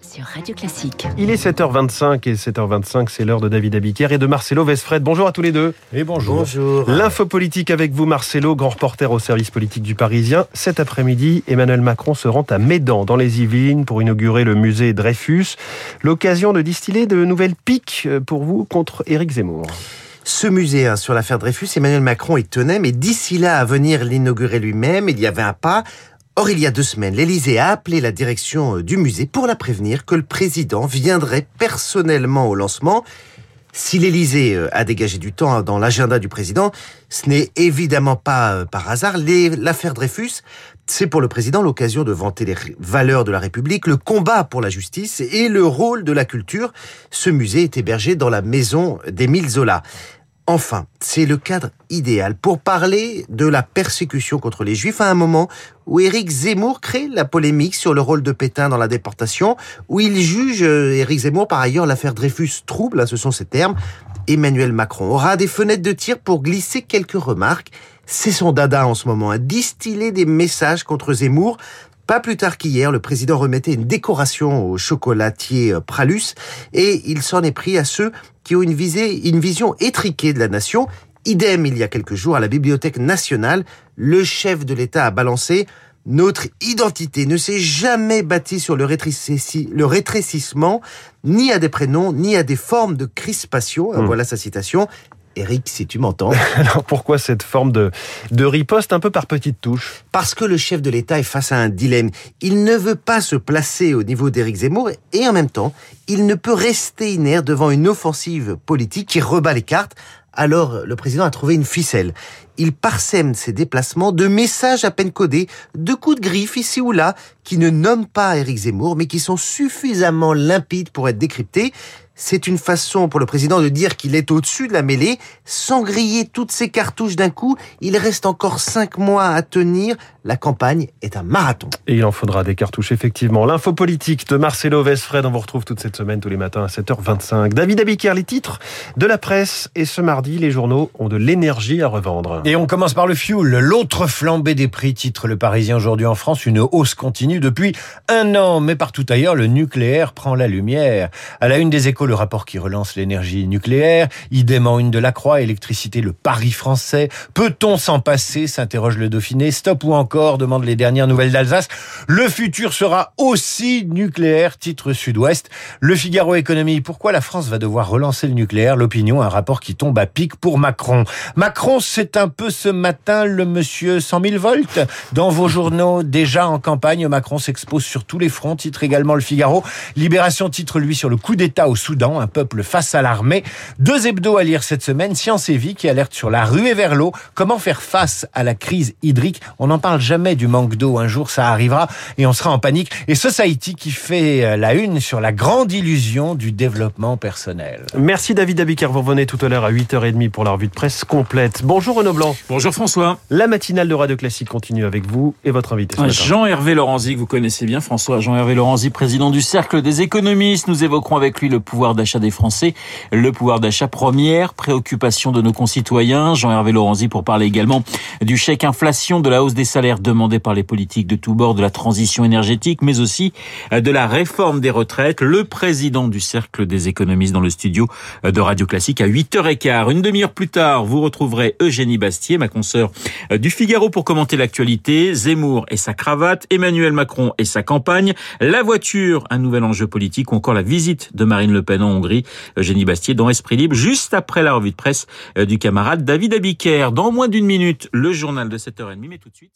sur Radio Classique. Il est 7h25 et 7h25, c'est l'heure de David Abiker et de Marcelo Vesfred. Bonjour à tous les deux. Et bonjour. Bonjour. L'info politique avec vous, Marcelo, grand reporter au service politique du Parisien. Cet après-midi, Emmanuel Macron se rend à Médan, dans les Yvelines, pour inaugurer le musée Dreyfus. L'occasion de distiller de nouvelles piques pour vous contre Éric Zemmour. Ce musée hein, sur l'affaire Dreyfus, Emmanuel Macron y tenait, mais d'ici là à venir l'inaugurer lui-même, il y avait un pas. Or, il y a deux semaines, l'Élysée a appelé la direction euh, du musée pour la prévenir que le président viendrait personnellement au lancement. Si l'Élysée euh, a dégagé du temps dans l'agenda du président, ce n'est évidemment pas euh, par hasard. L'affaire Dreyfus, c'est pour le président l'occasion de vanter les valeurs de la République, le combat pour la justice et le rôle de la culture. Ce musée est hébergé dans la maison d'Émile Zola. Enfin, c'est le cadre idéal pour parler de la persécution contre les Juifs à un moment où Éric Zemmour crée la polémique sur le rôle de Pétain dans la déportation, où il juge euh, Éric Zemmour par ailleurs l'affaire Dreyfus trouble, ce sont ses termes. Emmanuel Macron aura des fenêtres de tir pour glisser quelques remarques. C'est son dada en ce moment, à distiller des messages contre Zemmour pas plus tard qu'hier, le président remettait une décoration au chocolatier euh, Pralus et il s'en est pris à ceux qui ont une, visée, une vision étriquée de la nation. Idem, il y a quelques jours, à la Bibliothèque nationale, le chef de l'État a balancé notre identité ne s'est jamais bâtie sur le, le, rétrécissement, ni à des prénoms, ni à des formes de crispation. Mmh. Voilà sa citation. Eric, si tu m'entends. Alors pourquoi cette forme de, de riposte un peu par petites touches Parce que le chef de l'État est face à un dilemme. Il ne veut pas se placer au niveau d'Éric Zemmour et en même temps, il ne peut rester inerte devant une offensive politique qui rebat les cartes. Alors le président a trouvé une ficelle. Il parsème ses déplacements de messages à peine codés, de coups de griffe ici ou là, qui ne nomment pas Éric Zemmour, mais qui sont suffisamment limpides pour être décryptés. C'est une façon pour le président de dire qu'il est au-dessus de la mêlée, sans griller toutes ses cartouches d'un coup. Il reste encore cinq mois à tenir. La campagne est un marathon. Et il en faudra des cartouches, effectivement. L'info politique de Marcelo Vesfred, on vous retrouve toute cette semaine, tous les matins à 7h25. David Abiker, les titres de la presse. Et ce mardi, les journaux ont de l'énergie à revendre. Et on commence par le fuel. L'autre flambée des prix, titre le Parisien aujourd'hui en France. Une hausse continue depuis un an. Mais partout ailleurs, le nucléaire prend la lumière. À la une des écoles le rapport qui relance l'énergie nucléaire, idem en une de la Croix, électricité, le pari français. Peut-on s'en passer s'interroge le Dauphiné. Stop ou encore demande les dernières nouvelles d'Alsace. Le futur sera aussi nucléaire, titre Sud-Ouest. Le Figaro Économie, pourquoi la France va devoir relancer le nucléaire? L'opinion, un rapport qui tombe à pic pour Macron. Macron, c'est un peu ce matin le monsieur 100 000 volts. Dans vos journaux, déjà en campagne, Macron s'expose sur tous les fronts, titre également le Figaro. Libération titre lui sur le coup d'État au Soudan un peuple face à l'armée. Deux hebdos à lire cette semaine, Science et Vie qui alerte sur la ruée vers l'eau. Comment faire face à la crise hydrique? On n'en parle jamais du manque d'eau. Un jour, ça arrivera et on sera en panique. Et Society qui fait euh, la une sur la grande illusion du développement personnel. Merci David Abiker. Vous revenez tout à l'heure à 8h30 pour la revue de presse complète. Bonjour Renaud Blanc. Bonjour François. La matinale de Radio Classique continue avec vous et votre invité. Jean-Hervé Lorenzi, que vous connaissez bien François. Jean-Hervé Lorenzi, président du Cercle des économistes. Nous évoquerons avec lui le pouvoir d'achat des Français. Le pouvoir d'achat première préoccupation de nos concitoyens. Jean-Hervé Lorenzi pour parler également du chèque inflation, de la hausse des salaires demandés par les politiques de tous bords, de la transition énergétique, mais aussi de la réforme des retraites. Le président du Cercle des économistes dans le studio de Radio Classique à 8h15. Une demi-heure plus tard, vous retrouverez Eugénie Bastier, ma consoeur du Figaro pour commenter l'actualité. Zemmour et sa cravate, Emmanuel Macron et sa campagne, la voiture, un nouvel enjeu politique ou encore la visite de Marine Le Pen en Hongrie. Eugénie Bastier dans Esprit Libre, juste après la revue de presse du camarade David Abiker. Dans moins d'une minute, le journal de 7h30, mais tout de suite.